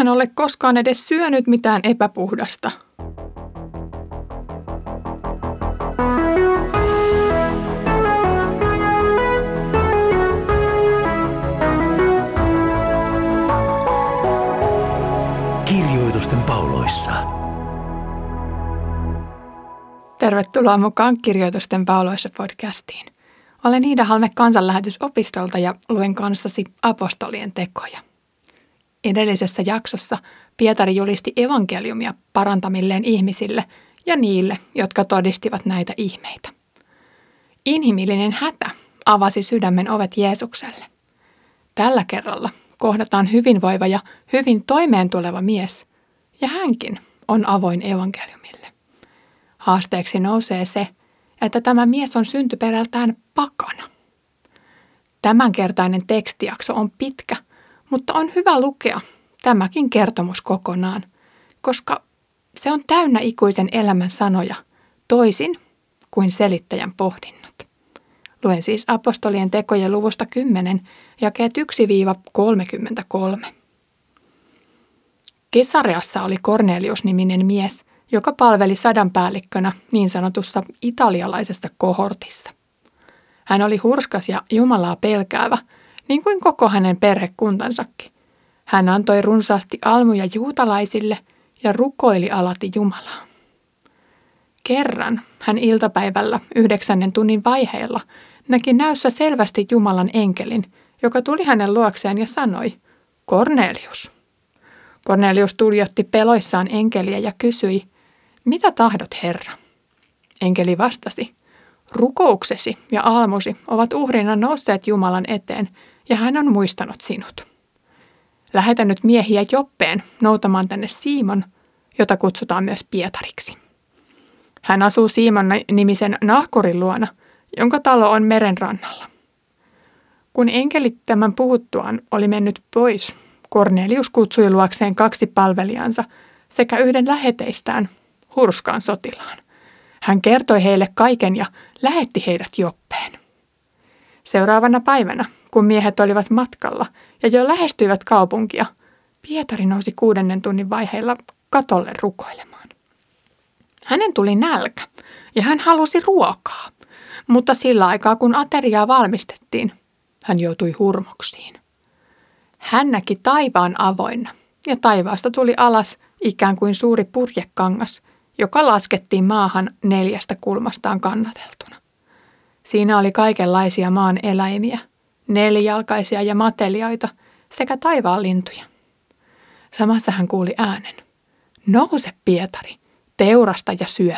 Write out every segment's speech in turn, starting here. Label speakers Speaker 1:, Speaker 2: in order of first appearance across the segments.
Speaker 1: hän ole koskaan edes syönyt mitään epäpuhdasta.
Speaker 2: Kirjoitusten pauloissa.
Speaker 1: Tervetuloa mukaan Kirjoitusten pauloissa podcastiin. Olen Iida Halme kansanlähetysopistolta ja luen kanssasi apostolien tekoja. Edellisessä jaksossa Pietari julisti evankeliumia parantamilleen ihmisille ja niille, jotka todistivat näitä ihmeitä. Inhimillinen hätä avasi sydämen ovet Jeesukselle. Tällä kerralla kohdataan hyvinvoiva ja hyvin toimeentuleva mies, ja hänkin on avoin evankeliumille. Haasteeksi nousee se, että tämä mies on syntyperältään pakana. Tämänkertainen tekstijakso on pitkä, mutta on hyvä lukea tämäkin kertomus kokonaan, koska se on täynnä ikuisen elämän sanoja, toisin kuin selittäjän pohdinnat. Luen siis apostolien tekojen luvusta 10, jakeet 1-33. Kesareassa oli Kornelius-niminen mies, joka palveli sadanpäällikkönä niin sanotussa italialaisessa kohortissa. Hän oli hurskas ja Jumalaa pelkäävä, niin kuin koko hänen perhekuntansakin. Hän antoi runsaasti almuja juutalaisille ja rukoili alati Jumalaa. Kerran hän iltapäivällä yhdeksännen tunnin vaiheella näki näyssä selvästi Jumalan enkelin, joka tuli hänen luokseen ja sanoi, Kornelius. Kornelius tuljotti peloissaan enkeliä ja kysyi, mitä tahdot, Herra? Enkeli vastasi, rukouksesi ja aalmusi ovat uhrina nousseet Jumalan eteen, ja hän on muistanut sinut. Lähetä nyt miehiä Joppeen noutamaan tänne Siimon, jota kutsutaan myös Pietariksi. Hän asuu Siimon nimisen nahkurin luona, jonka talo on meren rannalla. Kun enkelit tämän puhuttuaan oli mennyt pois, Kornelius kutsui luokseen kaksi palvelijansa sekä yhden läheteistään, hurskaan sotilaan. Hän kertoi heille kaiken ja lähetti heidät Joppeen. Seuraavana päivänä, kun miehet olivat matkalla ja jo lähestyivät kaupunkia, Pietari nousi kuudennen tunnin vaiheilla katolle rukoilemaan. Hänen tuli nälkä ja hän halusi ruokaa, mutta sillä aikaa kun ateriaa valmistettiin, hän joutui hurmoksiin. Hän näki taivaan avoinna ja taivaasta tuli alas ikään kuin suuri purjekangas, joka laskettiin maahan neljästä kulmastaan kannateltuna. Siinä oli kaikenlaisia maan eläimiä, nelijalkaisia ja matelioita sekä taivaan lintuja. Samassa hän kuuli äänen. Nouse, Pietari, teurasta ja syö.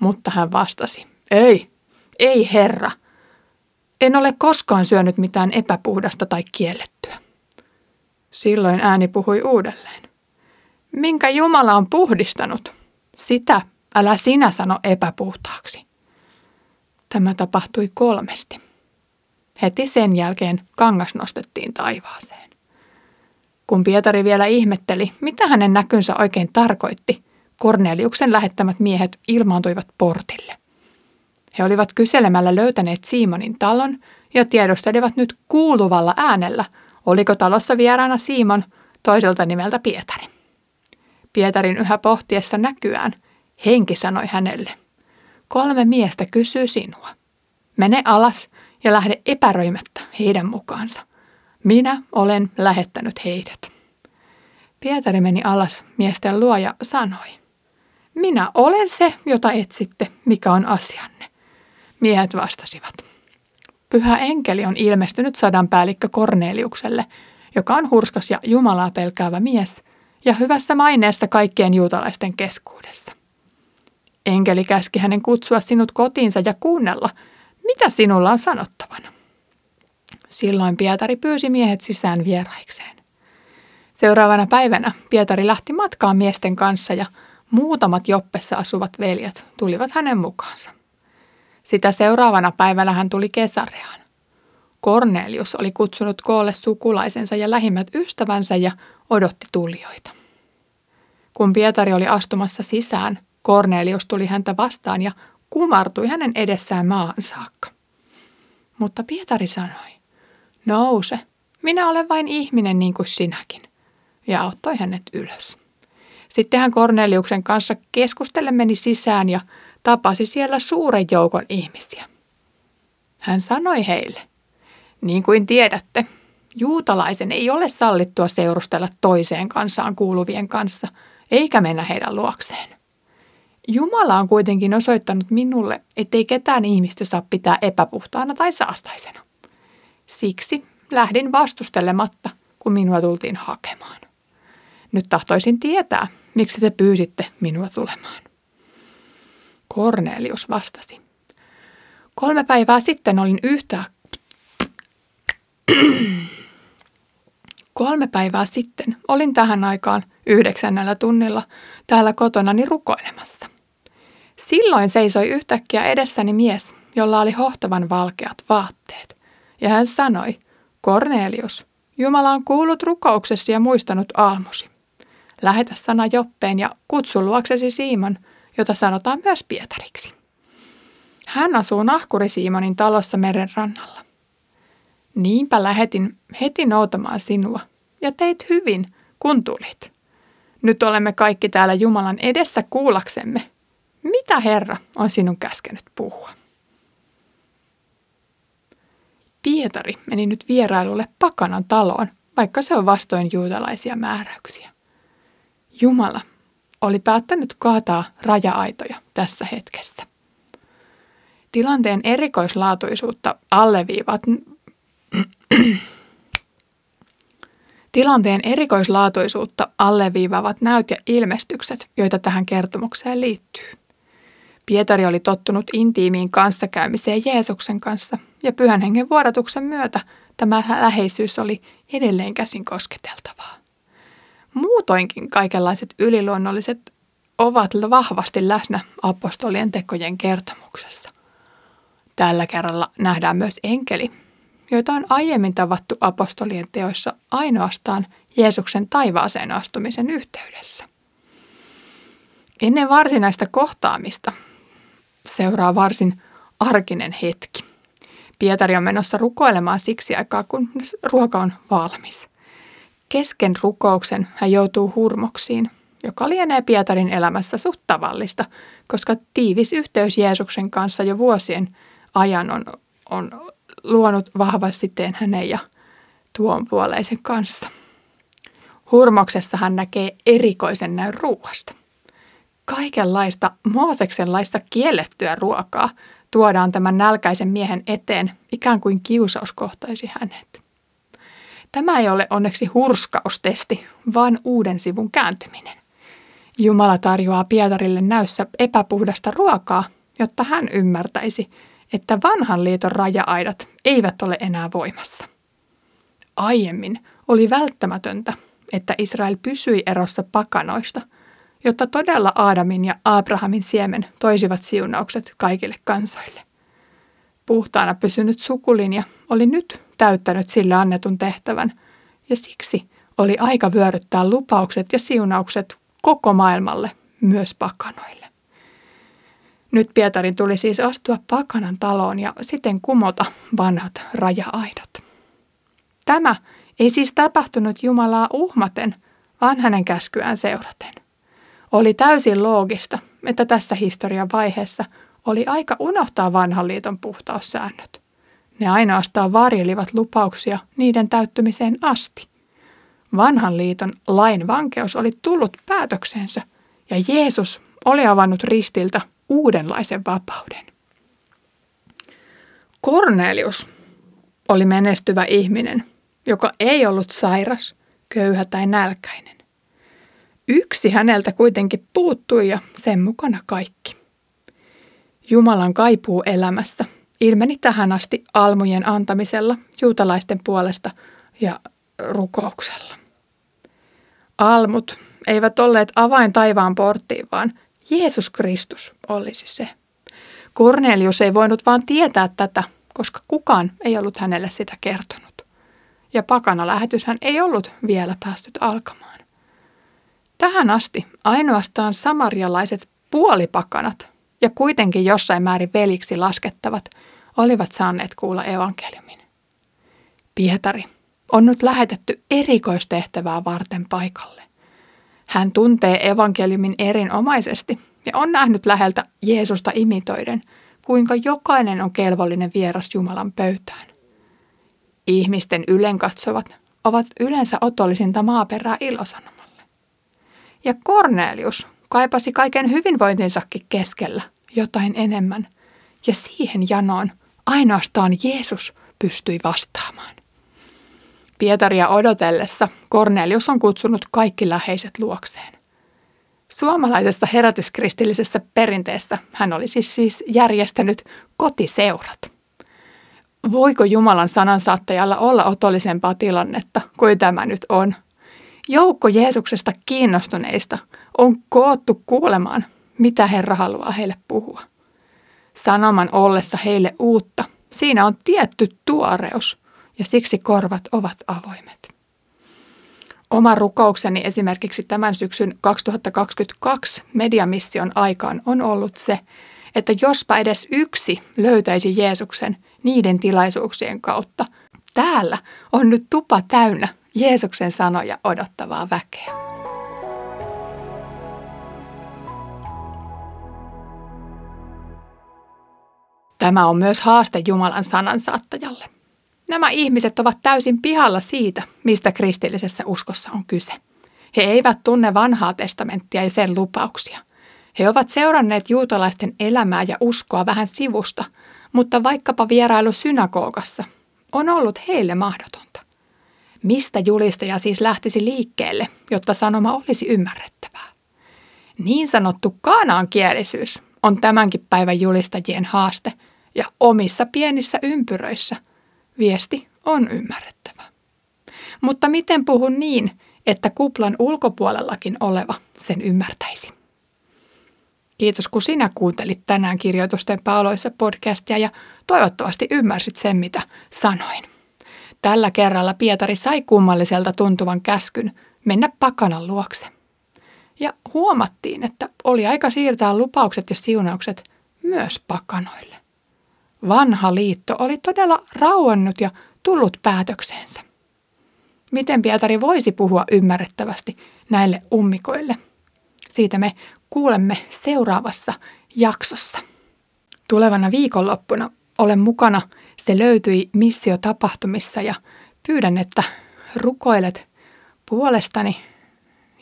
Speaker 1: Mutta hän vastasi, ei, ei herra. En ole koskaan syönyt mitään epäpuhdasta tai kiellettyä. Silloin ääni puhui uudelleen. Minkä Jumala on puhdistanut, sitä älä sinä sano epäpuhtaaksi. Tämä tapahtui kolmesti. Heti sen jälkeen kangas nostettiin taivaaseen. Kun Pietari vielä ihmetteli, mitä hänen näkynsä oikein tarkoitti, Korneliuksen lähettämät miehet ilmaantuivat portille. He olivat kyselemällä löytäneet Simonin talon ja tiedustelivat nyt kuuluvalla äänellä, oliko talossa vieraana Simon toiselta nimeltä Pietari. Pietarin yhä pohtiessa näkyään, henki sanoi hänelle, kolme miestä kysyy sinua. Mene alas ja lähde epäröimättä heidän mukaansa. Minä olen lähettänyt heidät. Pietari meni alas miesten luo ja sanoi, minä olen se, jota etsitte, mikä on asianne. Miehet vastasivat, pyhä enkeli on ilmestynyt sadan päällikkö Korneliukselle, joka on hurskas ja Jumalaa pelkäävä mies ja hyvässä maineessa kaikkien juutalaisten keskuudessa. Enkeli käski hänen kutsua sinut kotiinsa ja kuunnella, mitä sinulla on sanottavana. Silloin Pietari pyysi miehet sisään vieraikseen. Seuraavana päivänä Pietari lähti matkaan miesten kanssa ja muutamat Joppessa asuvat veljet tulivat hänen mukaansa. Sitä seuraavana päivänä hän tuli Kesareaan. Kornelius oli kutsunut koolle sukulaisensa ja lähimmät ystävänsä ja odotti tulijoita. Kun Pietari oli astumassa sisään, Kornelius tuli häntä vastaan ja kumartui hänen edessään maahan saakka. Mutta Pietari sanoi, nouse, minä olen vain ihminen niin kuin sinäkin. ja auttoi hänet ylös. Sitten hän Korneliuksen kanssa keskustellen meni sisään ja tapasi siellä suuren joukon ihmisiä. Hän sanoi heille, niin kuin tiedätte, juutalaisen ei ole sallittua seurustella toiseen kansaan kuuluvien kanssa, eikä mennä heidän luokseen. Jumala on kuitenkin osoittanut minulle, ettei ketään ihmistä saa pitää epäpuhtaana tai saastaisena. Siksi lähdin vastustelematta, kun minua tultiin hakemaan. Nyt tahtoisin tietää, miksi te pyysitte minua tulemaan. Kornelius vastasi. Kolme päivää sitten olin yhtä... Kolme päivää sitten olin tähän aikaan yhdeksännellä tunnilla täällä kotonani rukoilemassa. Silloin seisoi yhtäkkiä edessäni mies, jolla oli hohtavan valkeat vaatteet. Ja hän sanoi, Kornelius, Jumala on kuullut rukouksesi ja muistanut aalmosi. Lähetä sana Joppeen ja kutsu luoksesi Siimon, jota sanotaan myös Pietariksi. Hän asuu nahkuri Simonin talossa meren rannalla. Niinpä lähetin heti noutamaan sinua ja teit hyvin, kun tulit. Nyt olemme kaikki täällä Jumalan edessä kuullaksemme, mitä Herra on sinun käskenyt puhua. Pietari meni nyt vierailulle pakanan taloon, vaikka se on vastoin juutalaisia määräyksiä. Jumala oli päättänyt kaataa raja-aitoja tässä hetkessä. Tilanteen erikoislaatuisuutta alleviivat Tilanteen erikoislaatuisuutta alleviivaavat näyt ja ilmestykset, joita tähän kertomukseen liittyy. Pietari oli tottunut intiimiin kanssakäymiseen Jeesuksen kanssa ja pyhän hengen vuodatuksen myötä tämä läheisyys oli edelleen käsin kosketeltavaa. Muutoinkin kaikenlaiset yliluonnolliset ovat vahvasti läsnä apostolien tekojen kertomuksessa. Tällä kerralla nähdään myös enkeli, joita on aiemmin tavattu apostolien teoissa ainoastaan Jeesuksen taivaaseen astumisen yhteydessä. Ennen varsinaista kohtaamista seuraa varsin arkinen hetki. Pietari on menossa rukoilemaan siksi aikaa, kun ruoka on valmis. Kesken rukouksen hän joutuu hurmoksiin, joka lienee Pietarin elämässä suht tavallista, koska tiivis yhteys Jeesuksen kanssa jo vuosien ajan on, on luonut vahva siteen hänen ja tuon puoleisen kanssa. Hurmoksessa hän näkee erikoisen näyn ruuasta. Kaikenlaista Mooseksenlaista kiellettyä ruokaa tuodaan tämän nälkäisen miehen eteen, ikään kuin kiusaus kohtaisi hänet. Tämä ei ole onneksi hurskaustesti, vaan uuden sivun kääntyminen. Jumala tarjoaa Pietarille näyssä epäpuhdasta ruokaa, jotta hän ymmärtäisi, että vanhan liiton raja-aidat eivät ole enää voimassa. Aiemmin oli välttämätöntä, että Israel pysyi erossa pakanoista, jotta todella Aadamin ja Abrahamin siemen toisivat siunaukset kaikille kansoille. Puhtaana pysynyt sukulinja oli nyt täyttänyt sille annetun tehtävän, ja siksi oli aika vyöryttää lupaukset ja siunaukset koko maailmalle, myös pakanoille. Nyt Pietarin tuli siis astua pakanan taloon ja siten kumota vanhat raja-aidat. Tämä ei siis tapahtunut Jumalaa uhmaten, vaan hänen käskyään seuraten. Oli täysin loogista, että tässä historian vaiheessa oli aika unohtaa vanhan liiton puhtaussäännöt. Ne ainoastaan varjelivat lupauksia niiden täyttymiseen asti. Vanhan liiton lain vankeus oli tullut päätöksensä ja Jeesus oli avannut ristiltä uudenlaisen vapauden. Kornelius oli menestyvä ihminen, joka ei ollut sairas, köyhä tai nälkäinen. Yksi häneltä kuitenkin puuttui ja sen mukana kaikki. Jumalan kaipuu elämästä ilmeni tähän asti almujen antamisella juutalaisten puolesta ja rukouksella. Almut eivät olleet avain taivaan porttiin, vaan Jeesus Kristus olisi se. Kornelius ei voinut vaan tietää tätä, koska kukaan ei ollut hänelle sitä kertonut. Ja pakana lähetyshän ei ollut vielä päässyt alkamaan. Tähän asti ainoastaan samarialaiset puolipakanat ja kuitenkin jossain määrin veliksi laskettavat olivat saaneet kuulla evankeliumin. Pietari on nyt lähetetty erikoistehtävää varten paikalle. Hän tuntee evankeliumin erinomaisesti ja on nähnyt läheltä Jeesusta imitoiden, kuinka jokainen on kelvollinen vieras Jumalan pöytään. Ihmisten ylenkatsovat ovat yleensä otollisinta maaperää ilosanomalle. Ja Cornelius kaipasi kaiken hyvinvointinsakin keskellä jotain enemmän, ja siihen janoon ainoastaan Jeesus pystyi vastaamaan. Pietaria odotellessa Cornelius on kutsunut kaikki läheiset luokseen. Suomalaisessa herätyskristillisessä perinteessä hän oli siis, siis järjestänyt kotiseurat. Voiko Jumalan sanansaattajalla olla otollisempaa tilannetta kuin tämä nyt on? Joukko Jeesuksesta kiinnostuneista on koottu kuulemaan, mitä Herra haluaa heille puhua. Sanoman ollessa heille uutta, siinä on tietty tuoreus ja siksi korvat ovat avoimet. Oma rukoukseni esimerkiksi tämän syksyn 2022 mediamission aikaan on ollut se, että jospa edes yksi löytäisi Jeesuksen niiden tilaisuuksien kautta. Täällä on nyt tupa täynnä Jeesuksen sanoja odottavaa väkeä. Tämä on myös haaste Jumalan sanansaattajalle. Nämä ihmiset ovat täysin pihalla siitä, mistä kristillisessä uskossa on kyse. He eivät tunne vanhaa testamenttia ja sen lupauksia. He ovat seuranneet juutalaisten elämää ja uskoa vähän sivusta, mutta vaikkapa vierailu synagogassa on ollut heille mahdotonta. Mistä julistaja siis lähtisi liikkeelle, jotta sanoma olisi ymmärrettävää? Niin sanottu kaanaankielisyys on tämänkin päivän julistajien haaste, ja omissa pienissä ympyröissä viesti on ymmärrettävä. Mutta miten puhun niin, että kuplan ulkopuolellakin oleva sen ymmärtäisi? Kiitos kun sinä kuuntelit tänään kirjoitusten paoloissa podcastia ja toivottavasti ymmärsit sen, mitä sanoin. Tällä kerralla Pietari sai kummalliselta tuntuvan käskyn mennä pakanan luokse. Ja huomattiin, että oli aika siirtää lupaukset ja siunaukset myös pakanoille. Vanha liitto oli todella rauennut ja tullut päätökseensä. Miten Pietari voisi puhua ymmärrettävästi näille ummikoille? Siitä me kuulemme seuraavassa jaksossa. Tulevana viikonloppuna olen mukana. Se löytyi missiotapahtumissa ja pyydän, että rukoilet puolestani.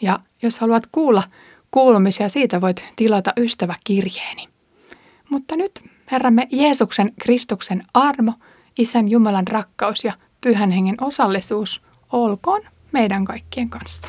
Speaker 1: Ja jos haluat kuulla kuulumisia, siitä voit tilata ystäväkirjeeni. Mutta nyt Herramme Jeesuksen Kristuksen armo, Isän Jumalan rakkaus ja Pyhän Hengen osallisuus olkoon meidän kaikkien kanssa.